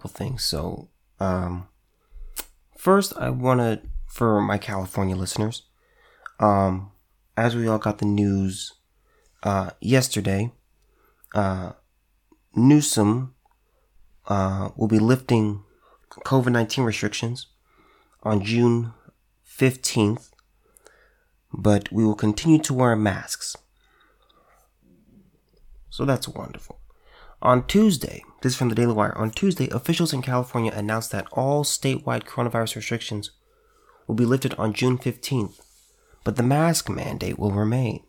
couple things. So, um, first, I want to, for my California listeners, um, as we all got the news uh, yesterday, uh, Newsom uh, will be lifting COVID 19 restrictions on June 15th, but we will continue to wear masks. So that's wonderful. On Tuesday, this is from the Daily Wire, on Tuesday, officials in California announced that all statewide coronavirus restrictions will be lifted on June 15th, but the mask mandate will remain.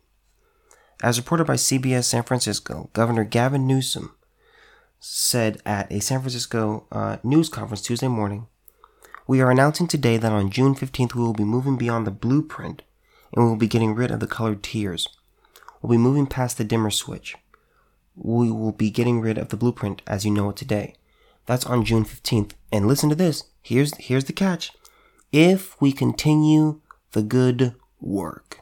As reported by CBS San Francisco, Governor Gavin Newsom said at a San Francisco uh, news conference Tuesday morning We are announcing today that on June 15th we will be moving beyond the blueprint and we will be getting rid of the colored tiers. We'll be moving past the dimmer switch. We will be getting rid of the blueprint as you know it today. That's on June 15th. And listen to this. Here's here's the catch. If we continue the good work.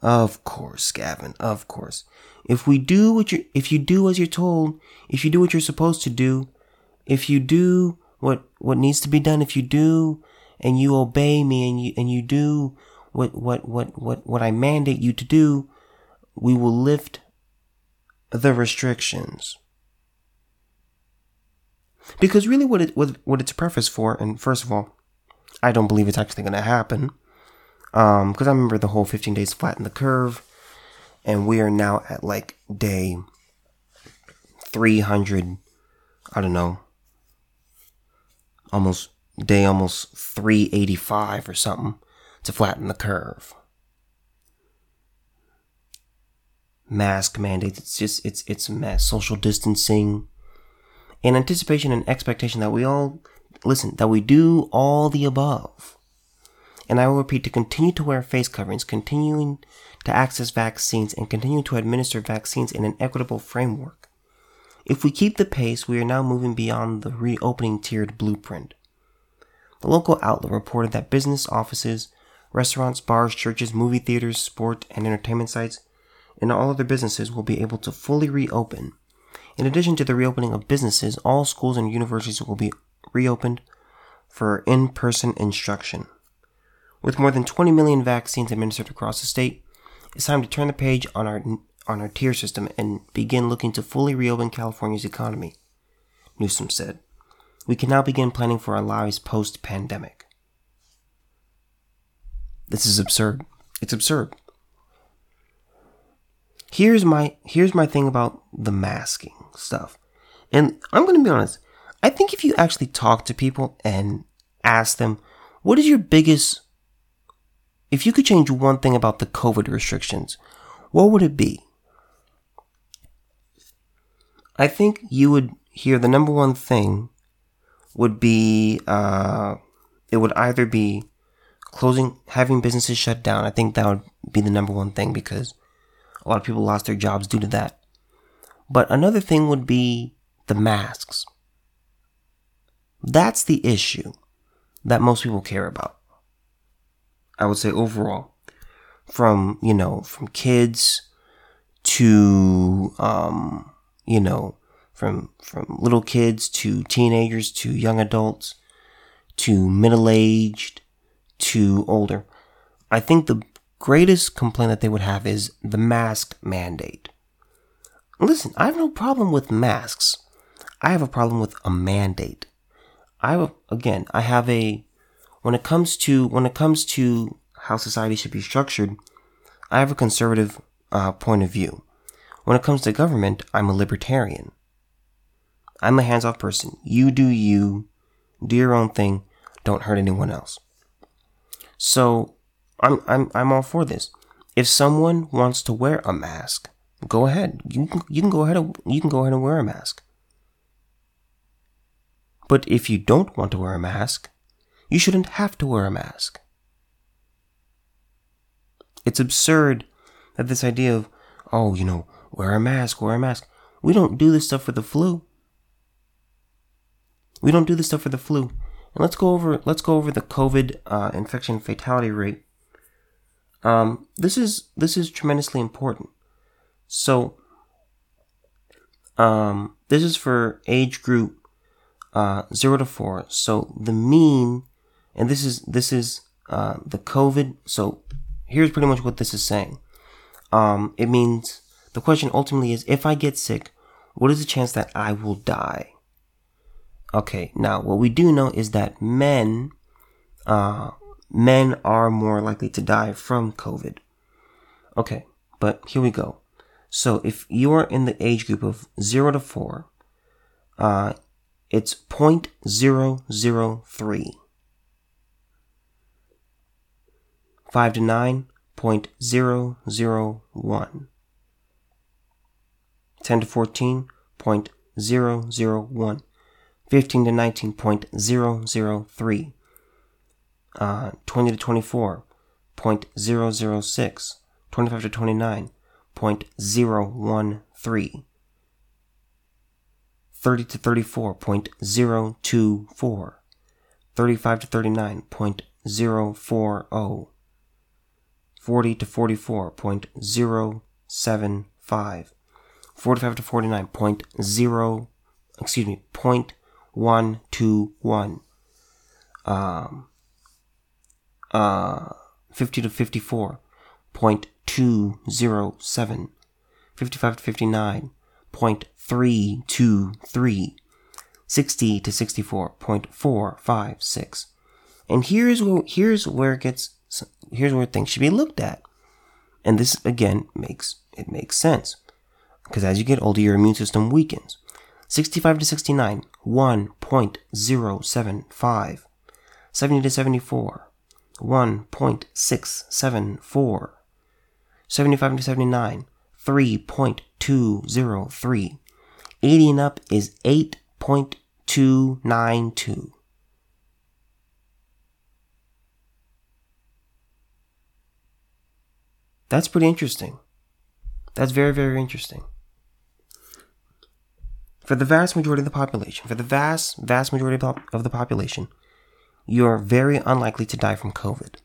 Of course, Gavin, of course. If we do what you if you do as you're told, if you do what you're supposed to do, if you do what what needs to be done, if you do and you obey me and you and you do what what what what what I mandate you to do, we will lift the restrictions. Because really what it what, what it's preface for, and first of all, I don't believe it's actually gonna happen. Um, because I remember the whole 15 days flatten the curve, and we are now at like day 300. I don't know, almost day almost 385 or something to flatten the curve. Mask mandates. It's just it's it's a mess. Social distancing. In anticipation and expectation that we all listen, that we do all the above and I will repeat to continue to wear face coverings, continuing to access vaccines, and continue to administer vaccines in an equitable framework. If we keep the pace, we are now moving beyond the reopening tiered blueprint. The local outlet reported that business offices, restaurants, bars, churches, movie theaters, sport, and entertainment sites, and all other businesses will be able to fully reopen. In addition to the reopening of businesses, all schools and universities will be reopened for in person instruction. With more than 20 million vaccines administered across the state, it's time to turn the page on our on our tier system and begin looking to fully reopen California's economy, Newsom said. We can now begin planning for our lives post pandemic. This is absurd. It's absurd. Here's my here's my thing about the masking stuff. And I'm going to be honest. I think if you actually talk to people and ask them, what is your biggest if you could change one thing about the COVID restrictions, what would it be? I think you would hear the number one thing would be uh, it would either be closing, having businesses shut down. I think that would be the number one thing because a lot of people lost their jobs due to that. But another thing would be the masks. That's the issue that most people care about. I would say overall, from you know from kids to um, you know from from little kids to teenagers to young adults to middle aged to older. I think the greatest complaint that they would have is the mask mandate. Listen, I have no problem with masks. I have a problem with a mandate. I have again, I have a when it comes to when it comes to how society should be structured, I have a conservative uh, point of view. When it comes to government, I'm a libertarian. I'm a hands-off person. You do you, do your own thing, don't hurt anyone else. So, I'm I'm I'm all for this. If someone wants to wear a mask, go ahead. You can, you can go ahead and, you can go ahead and wear a mask. But if you don't want to wear a mask, you shouldn't have to wear a mask. It's absurd that this idea of, oh, you know, wear a mask, wear a mask. We don't do this stuff for the flu. We don't do this stuff for the flu. And let's go over let's go over the COVID uh, infection fatality rate. Um, this is this is tremendously important. So, um, this is for age group uh, zero to four. So the mean, and this is this is uh, the COVID. So here's pretty much what this is saying. Um, it means the question ultimately is if I get sick, what is the chance that I will die? Okay, now what we do know is that men, uh, men are more likely to die from COVID. Okay, but here we go. So if you are in the age group of zero to four, uh, it's 0.003. 5 to 9, 0.001. 10 to 14, 0.001. 15 to 19.003. Uh, 20 to 24, 0.006. 25 to 29, 0.013. 30 to 34.024, 35 to 39.040, 40 to 44.075, 45 to 49.0, excuse me, 0.121, um, uh, 50 to 54, 0.207, 55 to 59, 0.323, 60 to 64.456. And here's where, here's where it gets, here's where things should be looked at. And this again makes, it makes sense. Because as you get older, your immune system weakens. 65 to 69, 1.075. 70 to 74, 1.674. 75 to 79, 3.203. 80 and up is 8.292. That's pretty interesting. That's very, very interesting. For the vast majority of the population, for the vast, vast majority of the population, you are very unlikely to die from COVID.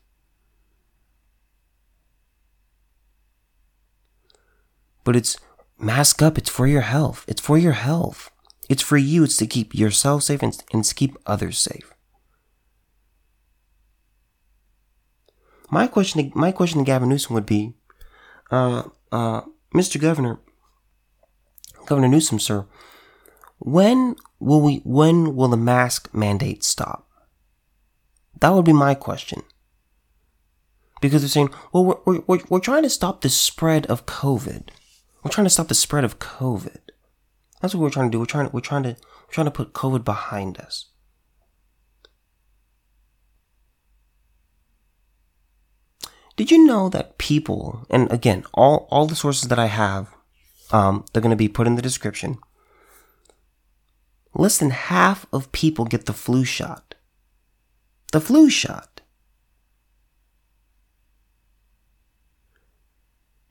But it's mask up. It's for your health. It's for your health. It's for you. It's to keep yourself safe and, and to keep others safe. My question, to, my question to Gavin Newsom would be, uh, uh, Mr. Governor, Governor Newsom, sir, when will we, when will the mask mandate stop? That would be my question. Because they're saying, well, we're, we're, we're trying to stop the spread of COVID. We're trying to stop the spread of COVID. That's what we're trying to do. We're trying we're trying to, we're trying to put COVID behind us. Did you know that people, and again, all, all the sources that I have, um, they're going to be put in the description. Less than half of people get the flu shot. The flu shot.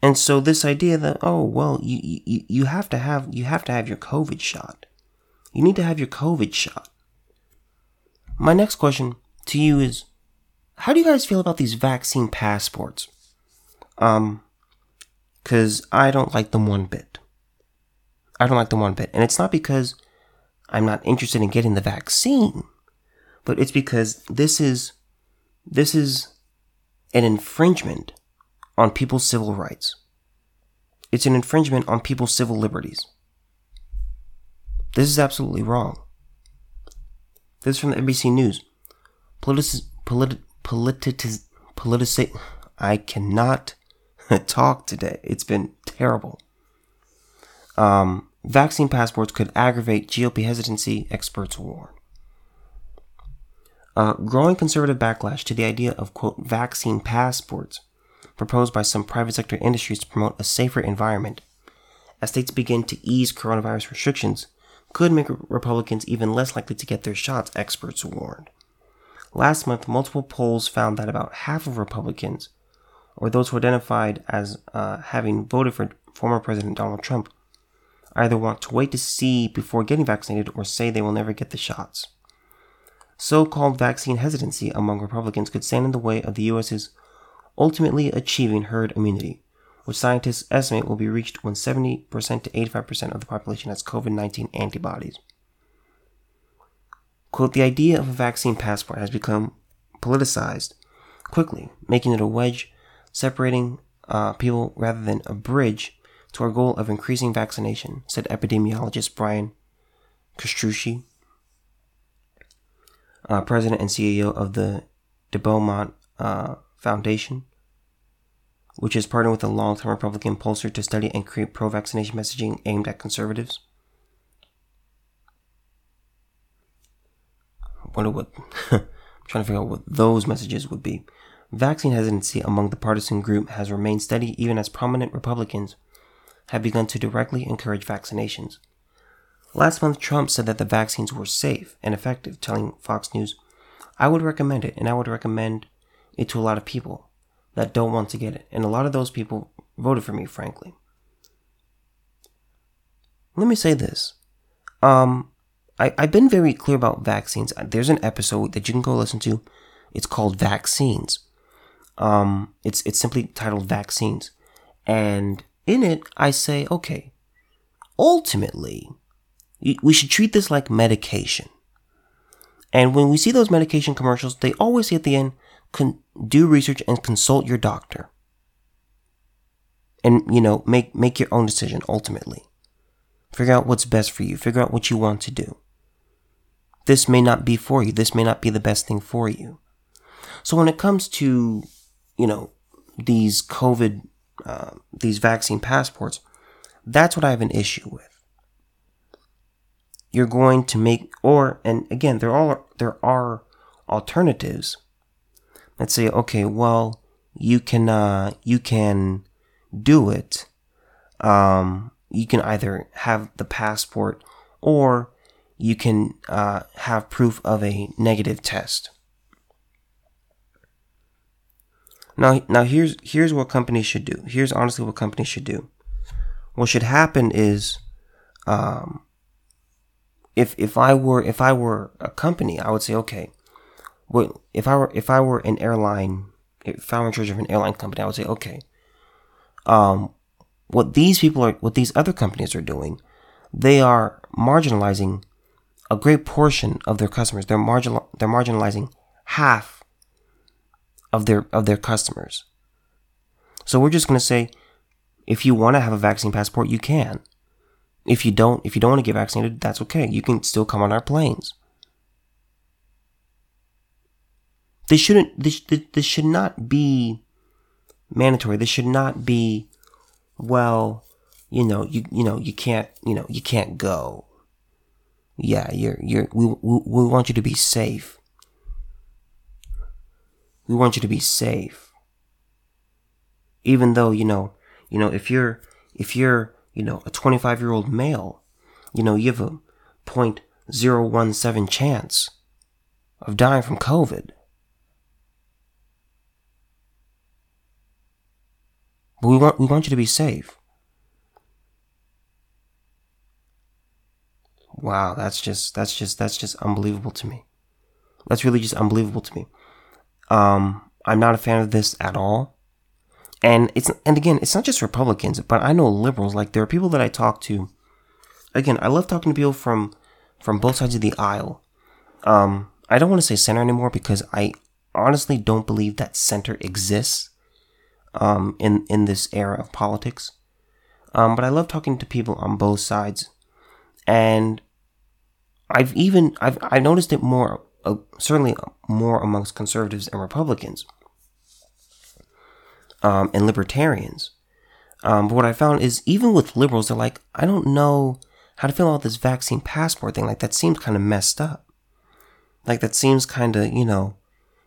And so this idea that oh well you, you you have to have you have to have your COVID shot. You need to have your COVID shot. My next question to you is how do you guys feel about these vaccine passports? Um cuz I don't like them one bit. I don't like them one bit. And it's not because I'm not interested in getting the vaccine, but it's because this is this is an infringement on people's civil rights. It's an infringement on people's civil liberties. This is absolutely wrong. This is from the NBC News. Politic, politi, politiciz, politic, I cannot talk today. It's been terrible. Um, vaccine passports could aggravate GOP hesitancy, experts warn. Uh, growing conservative backlash to the idea of, quote, vaccine passports proposed by some private sector industries to promote a safer environment, as states begin to ease coronavirus restrictions, could make Republicans even less likely to get their shots, experts warned. Last month, multiple polls found that about half of Republicans, or those who identified as uh, having voted for former President Donald Trump, either want to wait to see before getting vaccinated or say they will never get the shots. So called vaccine hesitancy among Republicans could stand in the way of the U.S.'s ultimately achieving herd immunity, which scientists estimate will be reached when 70% to 85% of the population has COVID 19 antibodies. Quote, the idea of a vaccine passport has become politicized quickly, making it a wedge separating uh, people rather than a bridge to our goal of increasing vaccination, said epidemiologist Brian Castrucci, uh, president and CEO of the De Beaumont uh, Foundation, which is partnered with a long-term Republican pollster to study and create pro-vaccination messaging aimed at conservatives. I wonder what I'm trying to figure out what those messages would be. Vaccine hesitancy among the partisan group has remained steady even as prominent Republicans have begun to directly encourage vaccinations. Last month, Trump said that the vaccines were safe and effective, telling Fox News, I would recommend it, and I would recommend it to a lot of people that don't want to get it. And a lot of those people voted for me, frankly. Let me say this. Um, I, I've been very clear about vaccines. There's an episode that you can go listen to. It's called Vaccines. Um, it's it's simply titled Vaccines. And in it, I say, okay, ultimately, we should treat this like medication. And when we see those medication commercials, they always say at the end, do research and consult your doctor. And, you know, make, make your own decision ultimately. Figure out what's best for you. Figure out what you want to do. This may not be for you. This may not be the best thing for you. So when it comes to, you know, these COVID, uh, these vaccine passports, that's what I have an issue with you're going to make or and again there are there are alternatives let's say okay well you can uh you can do it. Um you can either have the passport or you can uh, have proof of a negative test. Now now here's here's what companies should do. Here's honestly what companies should do. What should happen is um, if if I were if I were a company, I would say, okay, well, if I were if I were an airline, if I were in charge of an airline company, I would say, okay, um, what these people are, what these other companies are doing, they are marginalizing a great portion of their customers. They're marginal, they're marginalizing half of their of their customers. So we're just going to say, if you want to have a vaccine passport, you can. If you don't, if you don't want to get vaccinated, that's okay. You can still come on our planes. This shouldn't. This this should not be mandatory. This should not be. Well, you know, you you know, you can't. You know, you can't go. Yeah, you're you're. We we, we want you to be safe. We want you to be safe. Even though you know, you know, if you're if you're you know, a 25 year old male, you know, you have a 0.017 chance of dying from COVID. But we want, we want you to be safe. Wow, that's just, that's just, that's just unbelievable to me. That's really just unbelievable to me. Um, I'm not a fan of this at all and it's and again it's not just republicans but i know liberals like there are people that i talk to. Again i love talking to people from from both sides of the aisle. Um i don't want to say center anymore because i honestly don't believe that center exists um in in this era of politics. Um but i love talking to people on both sides. And i've even i've i noticed it more uh, certainly more amongst conservatives and republicans um, and libertarians. Um, but what I found is even with liberals, they're like, I don't know how to fill out this vaccine passport thing. Like that seems kind of messed up. Like that seems kind of, you know,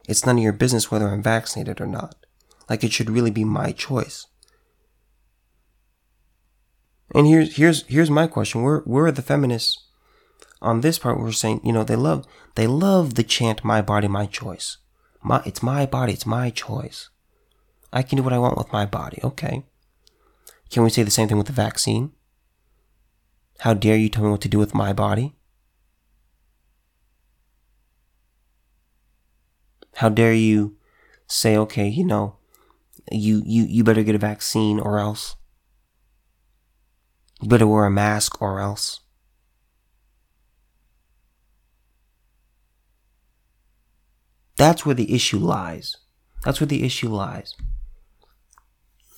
it's none of your business whether I'm vaccinated or not. Like it should really be my choice. And here's here's here's my question: Where where are the feminists on this part? We're saying, you know, they love they love the chant "My body, my choice." My it's my body, it's my choice. I can do what I want with my body. Okay. Can we say the same thing with the vaccine? How dare you tell me what to do with my body? How dare you say, okay, you know, you you you better get a vaccine or else. You better wear a mask or else. That's where the issue lies. That's where the issue lies.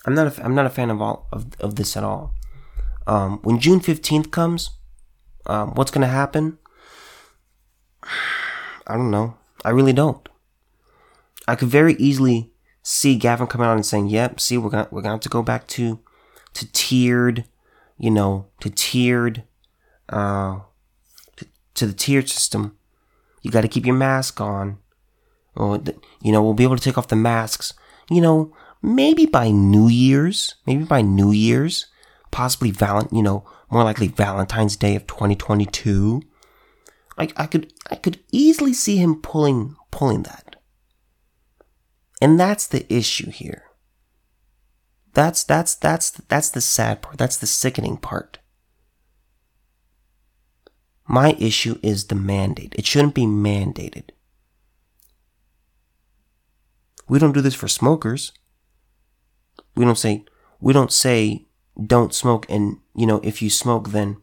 I'm not a, I'm not a fan of all of, of this at all. Um, when June 15th comes, um, what's going to happen? I don't know. I really don't. I could very easily see Gavin coming out and saying, "Yep, see, we're gonna we're gonna have to go back to to tiered, you know, to tiered, uh, to, to the tiered system. You got to keep your mask on. Or you know, we'll be able to take off the masks. You know, maybe by New Year's, maybe by New Year's, possibly Valent, you know, more likely Valentine's Day of 2022." I, I could I could easily see him pulling pulling that. And that's the issue here. That's that's that's that's the sad part. That's the sickening part. My issue is the mandate. It shouldn't be mandated. We don't do this for smokers. We don't say we don't say don't smoke and you know if you smoke then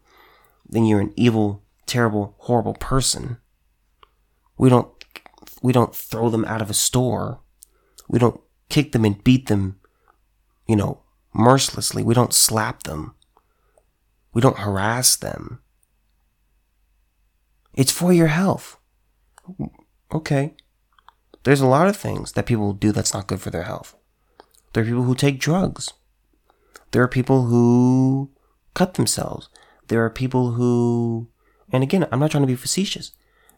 then you're an evil terrible, horrible person. We don't we don't throw them out of a store. We don't kick them and beat them, you know, mercilessly. We don't slap them. We don't harass them. It's for your health. Okay. There's a lot of things that people do that's not good for their health. There are people who take drugs. There are people who cut themselves. There are people who and again, I'm not trying to be facetious.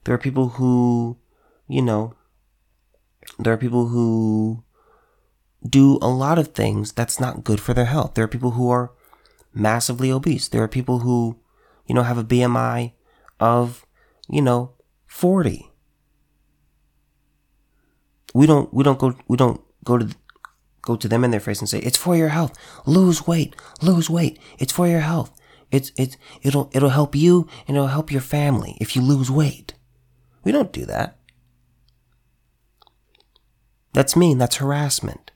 There are people who, you know, there are people who do a lot of things that's not good for their health. There are people who are massively obese. There are people who, you know, have a BMI of, you know, 40. We don't, we don't go, we don't go to, go to them in their face and say, it's for your health. Lose weight, lose weight. It's for your health. It's it's it'll it'll help you and it'll help your family if you lose weight. We don't do that. That's mean, that's harassment.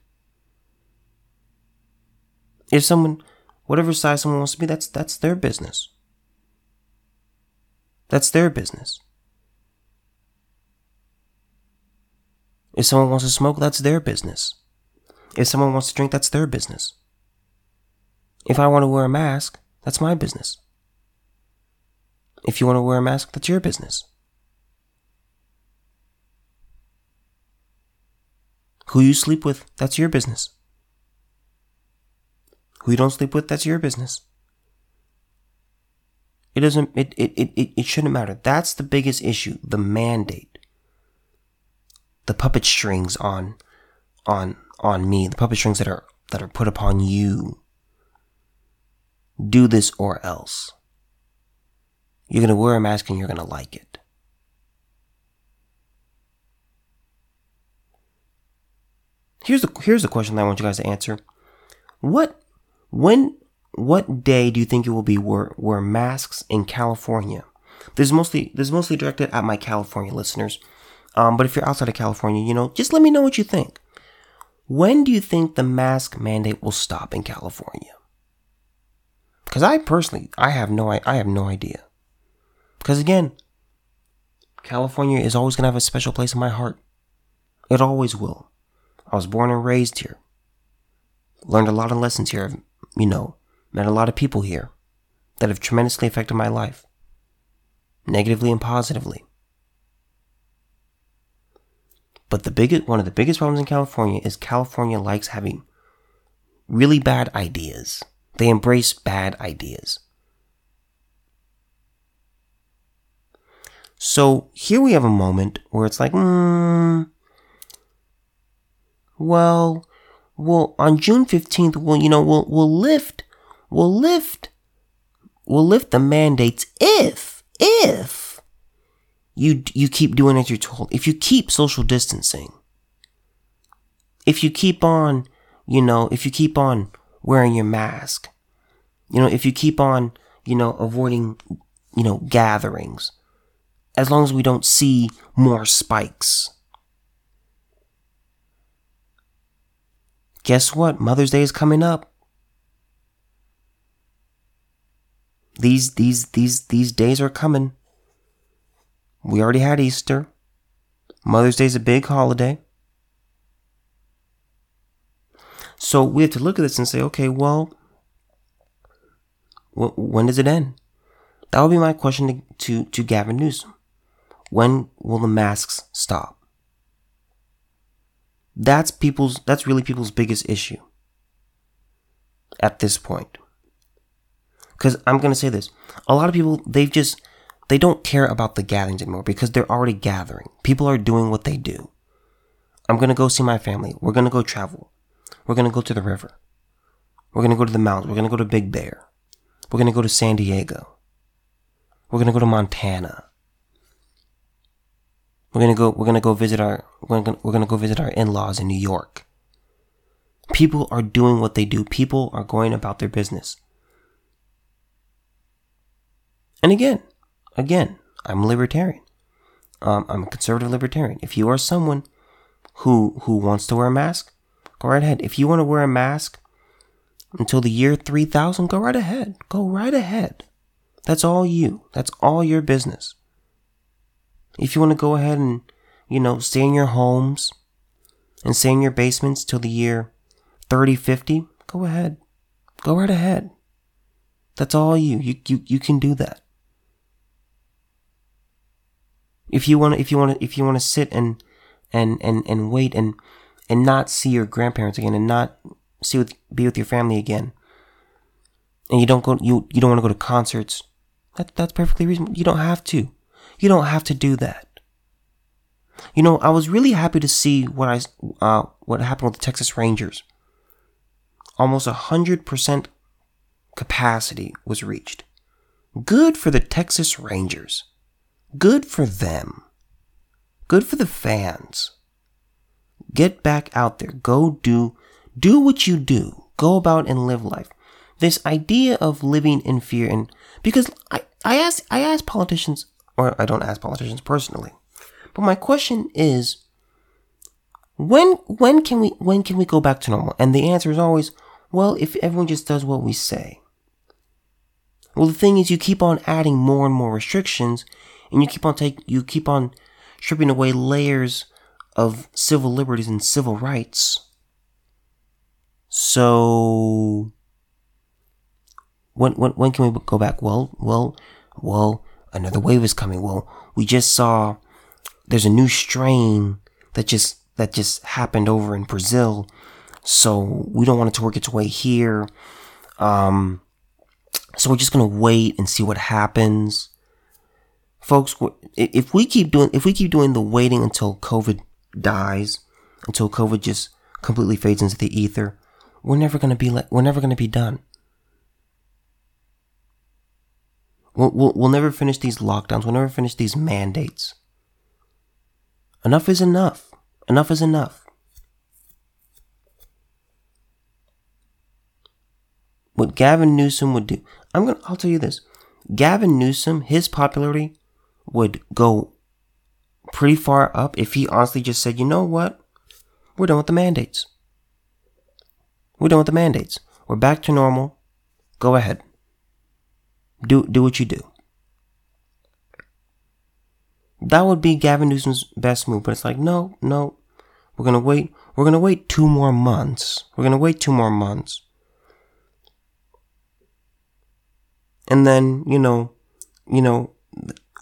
If someone whatever size someone wants to be, that's that's their business. That's their business. If someone wants to smoke, that's their business. If someone wants to drink, that's their business. If I want to wear a mask, that's my business. If you want to wear a mask, that's your business. Who you sleep with, that's your business. Who you don't sleep with, that's your business. It doesn't it, it, it, it shouldn't matter. That's the biggest issue, the mandate. The puppet strings on on on me, the puppet strings that are that are put upon you do this or else. You're to wear a mask and you're to like it. Here's the here's the question that I want you guys to answer. What when what day do you think it will be wear, wear masks in California? This is mostly this is mostly directed at my California listeners. Um, but if you're outside of California, you know, just let me know what you think. When do you think the mask mandate will stop in California? Because I personally, I have no, I have no idea. Because again, California is always gonna have a special place in my heart. It always will. I was born and raised here. Learned a lot of lessons here. I've, You know, met a lot of people here that have tremendously affected my life, negatively and positively. But the biggest, one of the biggest problems in California is California likes having really bad ideas. They embrace bad ideas. So here we have a moment where it's like, mm, well, well, on June 15th, well, you know, we'll, we'll lift, we'll lift, we'll lift the mandates if, if you, you keep doing as you're told. If you keep social distancing, if you keep on, you know, if you keep on wearing your mask. You know, if you keep on, you know, avoiding, you know, gatherings, as long as we don't see more spikes. guess what? Mother's Day is coming up. These these these these days are coming. We already had Easter. Mother's Day is a big holiday. So we have to look at this and say, okay, well, when does it end? That would be my question to, to, to Gavin Newsom. When will the masks stop? That's people's, that's really people's biggest issue at this point. Because I'm going to say this. A lot of people, they've just, they don't care about the gatherings anymore because they're already gathering. People are doing what they do. I'm going to go see my family. We're going to go travel. We're going to go to the river. We're going to go to the mountains. We're going to go to Big Bear. We're going to go to San Diego. We're going to go to Montana. We're going to go we're going to go visit our we're going we're to go visit our in-laws in New York. People are doing what they do. People are going about their business. And again, again, I'm a libertarian. Um, I'm a conservative libertarian. If you are someone who who wants to wear a mask, go right ahead. If you want to wear a mask until the year 3000, go right ahead. Go right ahead. That's all you. That's all your business. If you want to go ahead and, you know, stay in your homes and stay in your basements till the year 3050, go ahead. Go right ahead. That's all you. You, you, you can do that. If you want to, if you want to, if you want to sit and, and, and, and wait and, and not see your grandparents again and not see with, be with your family again. And you don't go, you, you don't want to go to concerts. That, that's perfectly reasonable. You don't have to. You don't have to do that. You know, I was really happy to see what I, uh, what happened with the Texas Rangers. Almost a hundred percent capacity was reached. Good for the Texas Rangers. Good for them. Good for the fans. Get back out there. Go do do what you do. Go about and live life. This idea of living in fear and because I, I ask I ask politicians or I don't ask politicians personally. But my question is when when can we when can we go back to normal? And the answer is always, well, if everyone just does what we say. Well, the thing is you keep on adding more and more restrictions and you keep on take you keep on stripping away layers of civil liberties and civil rights so when when when can we go back? Well, well, well, another wave is coming. Well, we just saw there's a new strain that just that just happened over in Brazil. So we don't want it to work its way here. Um, so we're just gonna wait and see what happens, folks. If we keep doing if we keep doing the waiting until COVID dies, until COVID just completely fades into the ether, we're never going to be let, we're never going to be done. We'll, we'll, we'll never finish these lockdowns. We'll never finish these mandates. Enough is enough. Enough is enough. What Gavin Newsom would do, I'm gonna, I'll tell you this. Gavin Newsom, his popularity would go pretty far up if he honestly just said, you know what? We're done with the mandates. We're done with the mandates. We're back to normal. Go ahead. Do do what you do. That would be Gavin Newsom's best move, but it's like, no, no. We're gonna wait. We're gonna wait two more months. We're gonna wait two more months. And then, you know, you know,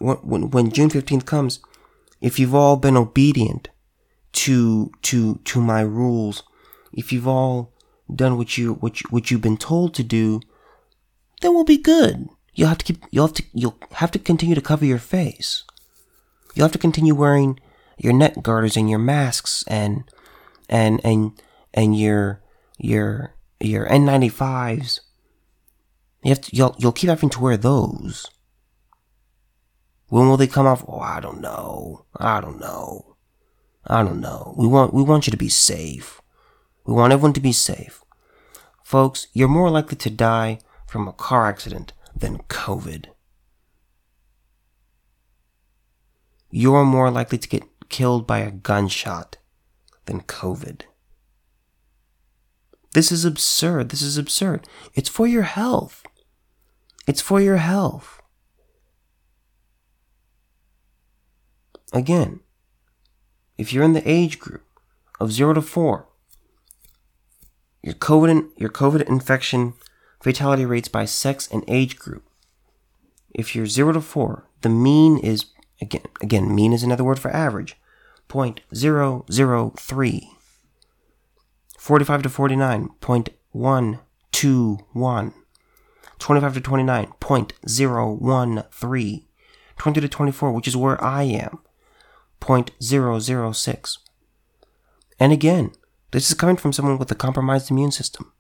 when, when June 15th comes, if you've all been obedient to, to, to my rules, if you've all done what you what you, what you've been told to do, then we'll be good. You'll have to keep you'll have to you'll have to continue to cover your face. You'll have to continue wearing your neck garters and your masks and and and and your your your N95s. You have to, you'll you'll keep having to wear those. When will they come off? Oh, I don't know. I don't know. I don't know. We want we want you to be safe. We want everyone to be safe. Folks, you're more likely to die from a car accident than COVID. You're more likely to get killed by a gunshot than COVID. This is absurd. This is absurd. It's for your health. It's for your health. Again, if you're in the age group of 0 to 4, your COVID, your COVID infection fatality rates by sex and age group. If you're 0 to 4, the mean is, again, again mean is another word for average, 0.003. 45 to 49, 0.121. 25 to 29, 0.013. 20 to 24, which is where I am, 0.006. And again, this is coming from someone with a compromised immune system.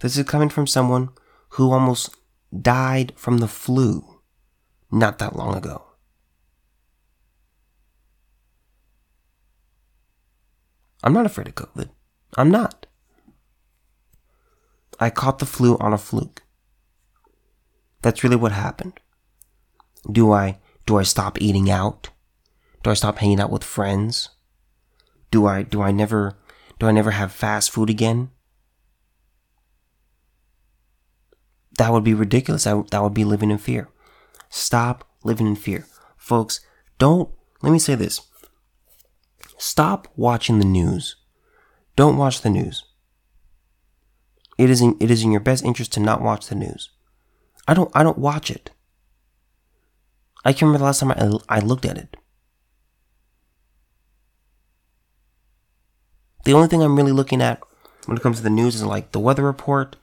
This is coming from someone who almost died from the flu not that long ago. I'm not afraid of COVID. I'm not. I caught the flu on a fluke. That's really what happened. Do I do I stop eating out? Do I stop hanging out with friends? Do I do I never do I never have fast food again? That would be ridiculous. That, would be living in fear. Stop living in fear. Folks, don't, let me say this. Stop watching the news. Don't watch the news. It is in, it is in your best interest to not watch the news. I don't, I don't watch it. I can't remember the last time I, I looked at it. The only thing I'm really looking at when it comes to the news is like the weather report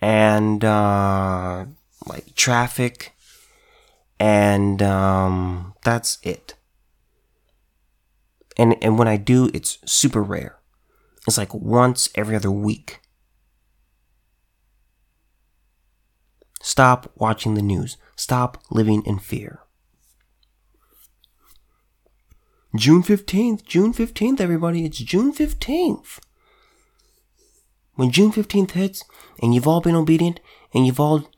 and uh, like traffic, and um, that's it. And and when I do, it's super rare. It's like once every other week. Stop watching the news. Stop living in fear. June 15th, June 15th, everybody. It's June 15th. When June 15th hits and you've all been obedient and you've all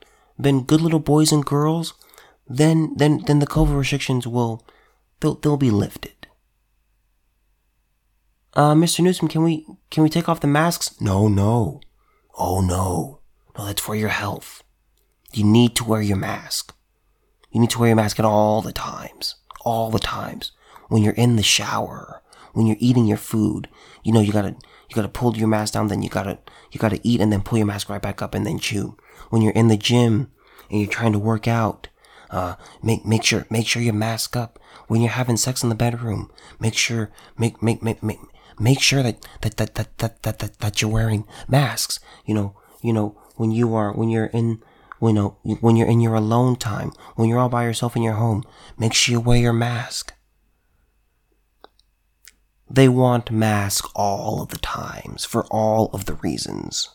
been good little boys and girls, then then then the COVID restrictions will they'll they'll be lifted. Uh, Mr. Newsom, can we can we take off the masks? No, no. Oh no. No, that's for your health. You need to wear your mask. You need to wear your mask at all the times. All the times when you're in the shower, when you're eating your food, you know, you gotta, you gotta pull your mask down, then you gotta, you gotta eat and then pull your mask right back up and then chew. When you're in the gym and you're trying to work out, uh, make, make sure, make sure you mask up. When you're having sex in the bedroom, make sure, make, make, make, make, make sure that, that, that, that, that, that, that, that you're wearing masks. You know, you know, when you are, when you're in, you know, when you're in your alone time, when you're all by yourself in your home, make sure you wear your mask. They want mask all of the times for all of the reasons.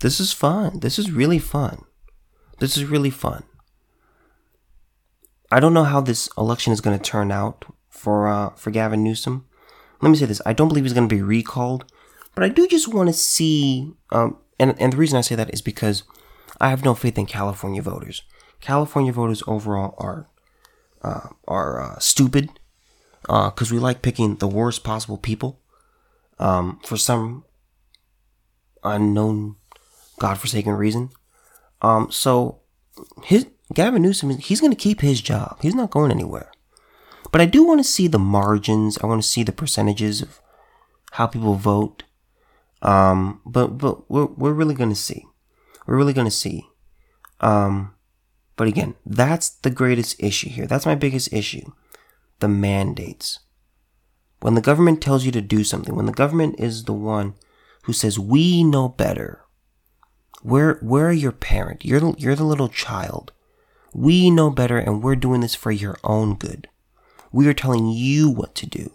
This is fun. This is really fun. This is really fun. I don't know how this election is going to turn out for uh, for Gavin Newsom. Let me say this: I don't believe he's going to be recalled, but I do just want to see. Um, and and the reason I say that is because I have no faith in California voters. California voters overall are uh, are uh, stupid because uh, we like picking the worst possible people um, for some unknown, godforsaken reason. Um, so his Gavin Newsom, he's going to keep his job. He's not going anywhere. But I do want to see the margins. I want to see the percentages of how people vote. Um, but but we're we're really going to see. We're really going to see. Um, but again, that's the greatest issue here. That's my biggest issue. The mandates. When the government tells you to do something, when the government is the one who says, we know better. We're, we're your parent. You're you're the little child. We know better and we're doing this for your own good. We are telling you what to do.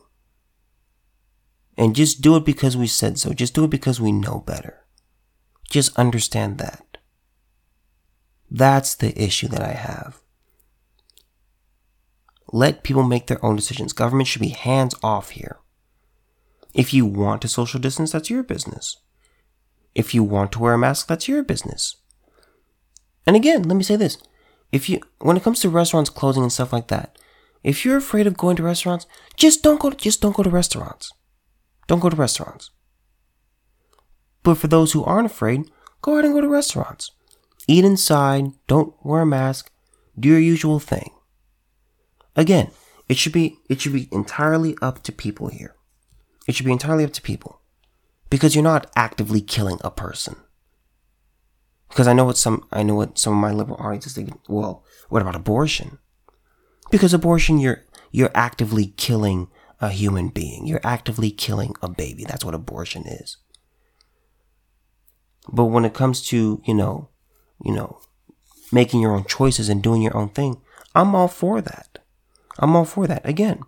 And just do it because we said so. Just do it because we know better. Just understand that. That's the issue that I have. Let people make their own decisions. Government should be hands off here. If you want to social distance, that's your business. If you want to wear a mask, that's your business. And again, let me say this. If you when it comes to restaurants closing and stuff like that, if you're afraid of going to restaurants, just don't go to, just don't go to restaurants. don't go to restaurants. But for those who aren't afraid, go ahead and go to restaurants. Eat inside, don't wear a mask, do your usual thing. Again, it should be it should be entirely up to people here. It should be entirely up to people. Because you're not actively killing a person. Because I know what some I know what some of my liberal audiences think. Well, what about abortion? Because abortion, you're you're actively killing a human being. You're actively killing a baby. That's what abortion is. But when it comes to you know, you know, making your own choices and doing your own thing, I'm all for that. I'm all for that. Again,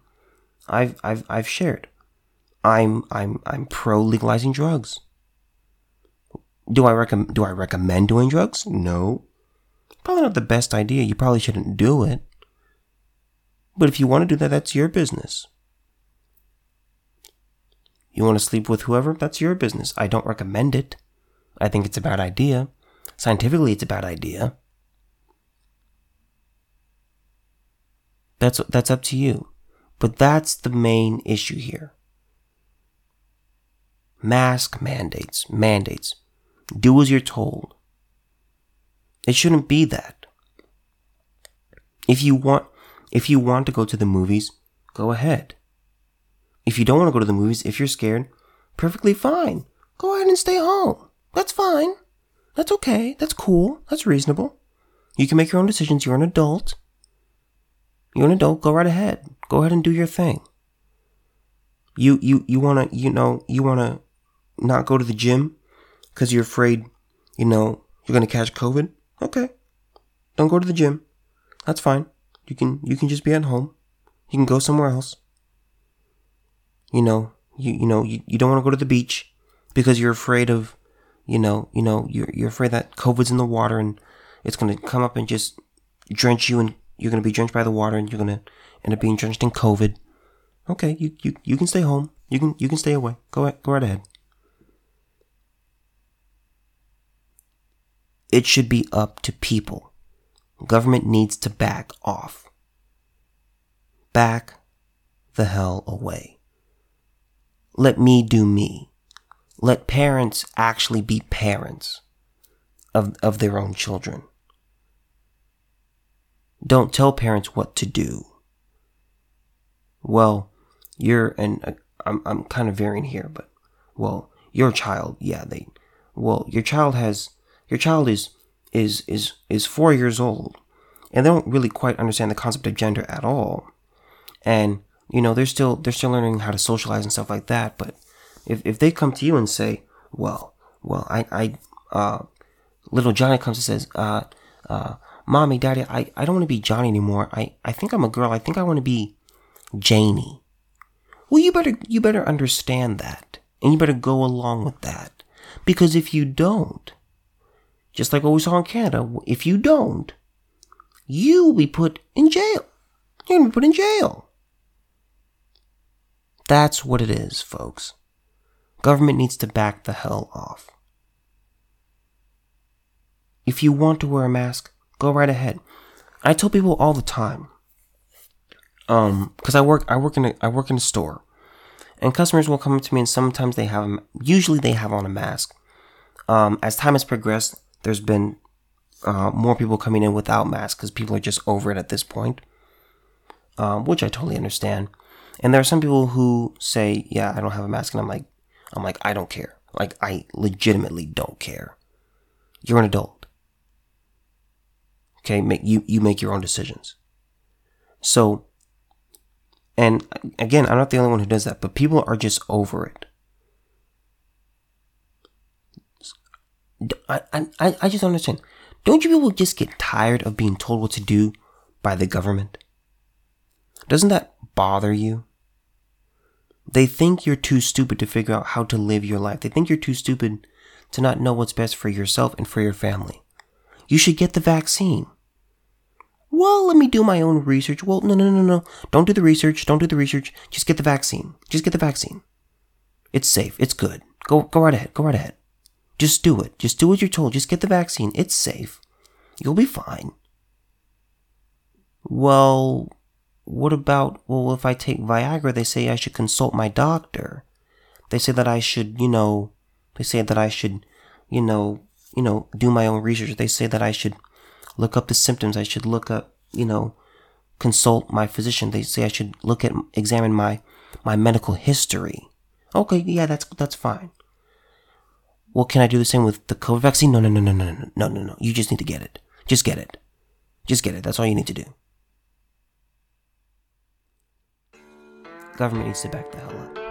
I've I've I've shared. I'm I'm I'm pro legalizing drugs. Do I recommend do I recommend doing drugs? No. Probably not the best idea. You probably shouldn't do it. But if you want to do that, that's your business. You want to sleep with whoever? That's your business. I don't recommend it. I think it's a bad idea. Scientifically, it's a bad idea. That's that's up to you. But that's the main issue here. Mask mandates, mandates. Do as you're told. It shouldn't be that. If you want if you want to go to the movies, go ahead. If you don't want to go to the movies, if you're scared, perfectly fine. Go ahead and stay home. That's fine. That's okay. That's cool. That's reasonable. You can make your own decisions. You're an adult. You're an adult. Go right ahead. Go ahead and do your thing. You you you wanna you know you wanna not go to the gym because you're afraid, you know, you're gonna catch COVID. Okay, don't go to the gym. That's fine. You can you can just be at home. You can go somewhere else. You know, you you know, you, you don't want to go to the beach because you're afraid of, you know, you know, you're you're afraid that COVID's in the water and it's gonna come up and just drench you and you're gonna be drenched by the water and you're gonna end up being drenched in COVID. Okay, you, you, you can stay home. You can you can stay away. Go ahead, go right ahead. It should be up to people Government needs to back off. Back the hell away. Let me do me. Let parents actually be parents of, of their own children. Don't tell parents what to do. Well, you're, and uh, I'm, I'm kind of varying here, but, well, your child, yeah, they, well, your child has, your child is is is is four years old, and they don't really quite understand the concept of gender at all. And you know, they're still they're still learning how to socialize and stuff like that. But if if they come to you and say, "Well, well, I I uh, little Johnny comes and says, uh, uh, mommy, daddy, I, I don't want to be Johnny anymore. I, I think I'm a girl. I think I want to be Janie. Well, you better, you better understand that. And you better go along with that. Because if you don't, just like what we saw in Canada. If you don't, you will be put in jail. You're going to be put in jail. That's what it is, folks. Government needs to back the hell off. If you want to wear a mask, go right ahead. I tell people all the time, um, because I work, I work in a, I work in a store, and customers will come up to me, and sometimes they have, usually they have on a mask. Um, as time has progressed, there's been uh, more people coming in without masks because people are just over it at this point, um, which I totally understand. And there are some people who say, "Yeah, I don't have a mask," and I'm like, "I'm like, I don't care. Like, I legitimately don't care. You're an adult. Okay, make you you make your own decisions. So, and again, I'm not the only one who does that, but people are just over it. I, I, I just don't understand. Don't you people just get tired of being told what to do by the government? Doesn't that bother you? They think you're too stupid to figure out how to live your life. They think you're too stupid to not know what's best for yourself and for your family. You should get the vaccine. Well, let me do my own research. Well, no, no, no, no. Don't do the research. Don't do the research. Just get the vaccine. Just get the vaccine. It's safe. It's good. Go, go right ahead. Go right ahead. Just do it. Just do what you're told. Just get the vaccine. It's safe. You'll be fine. Well, what about, well, if I take Viagra, they say I should consult my doctor. They say that I should, you know, they say that I should, you know, you know, do my own research. They say that I should look up the symptoms. I should look up, you know, consult my physician. They say I should look at, examine my, my medical history. Okay, yeah, that's, that's fine. Well, can I do the same with the COVID vaccine? No, no, no, no, no, no, no, no, no. You just need to get it. Just get it. Just get it. That's all you need to do. Government needs to back the hell up.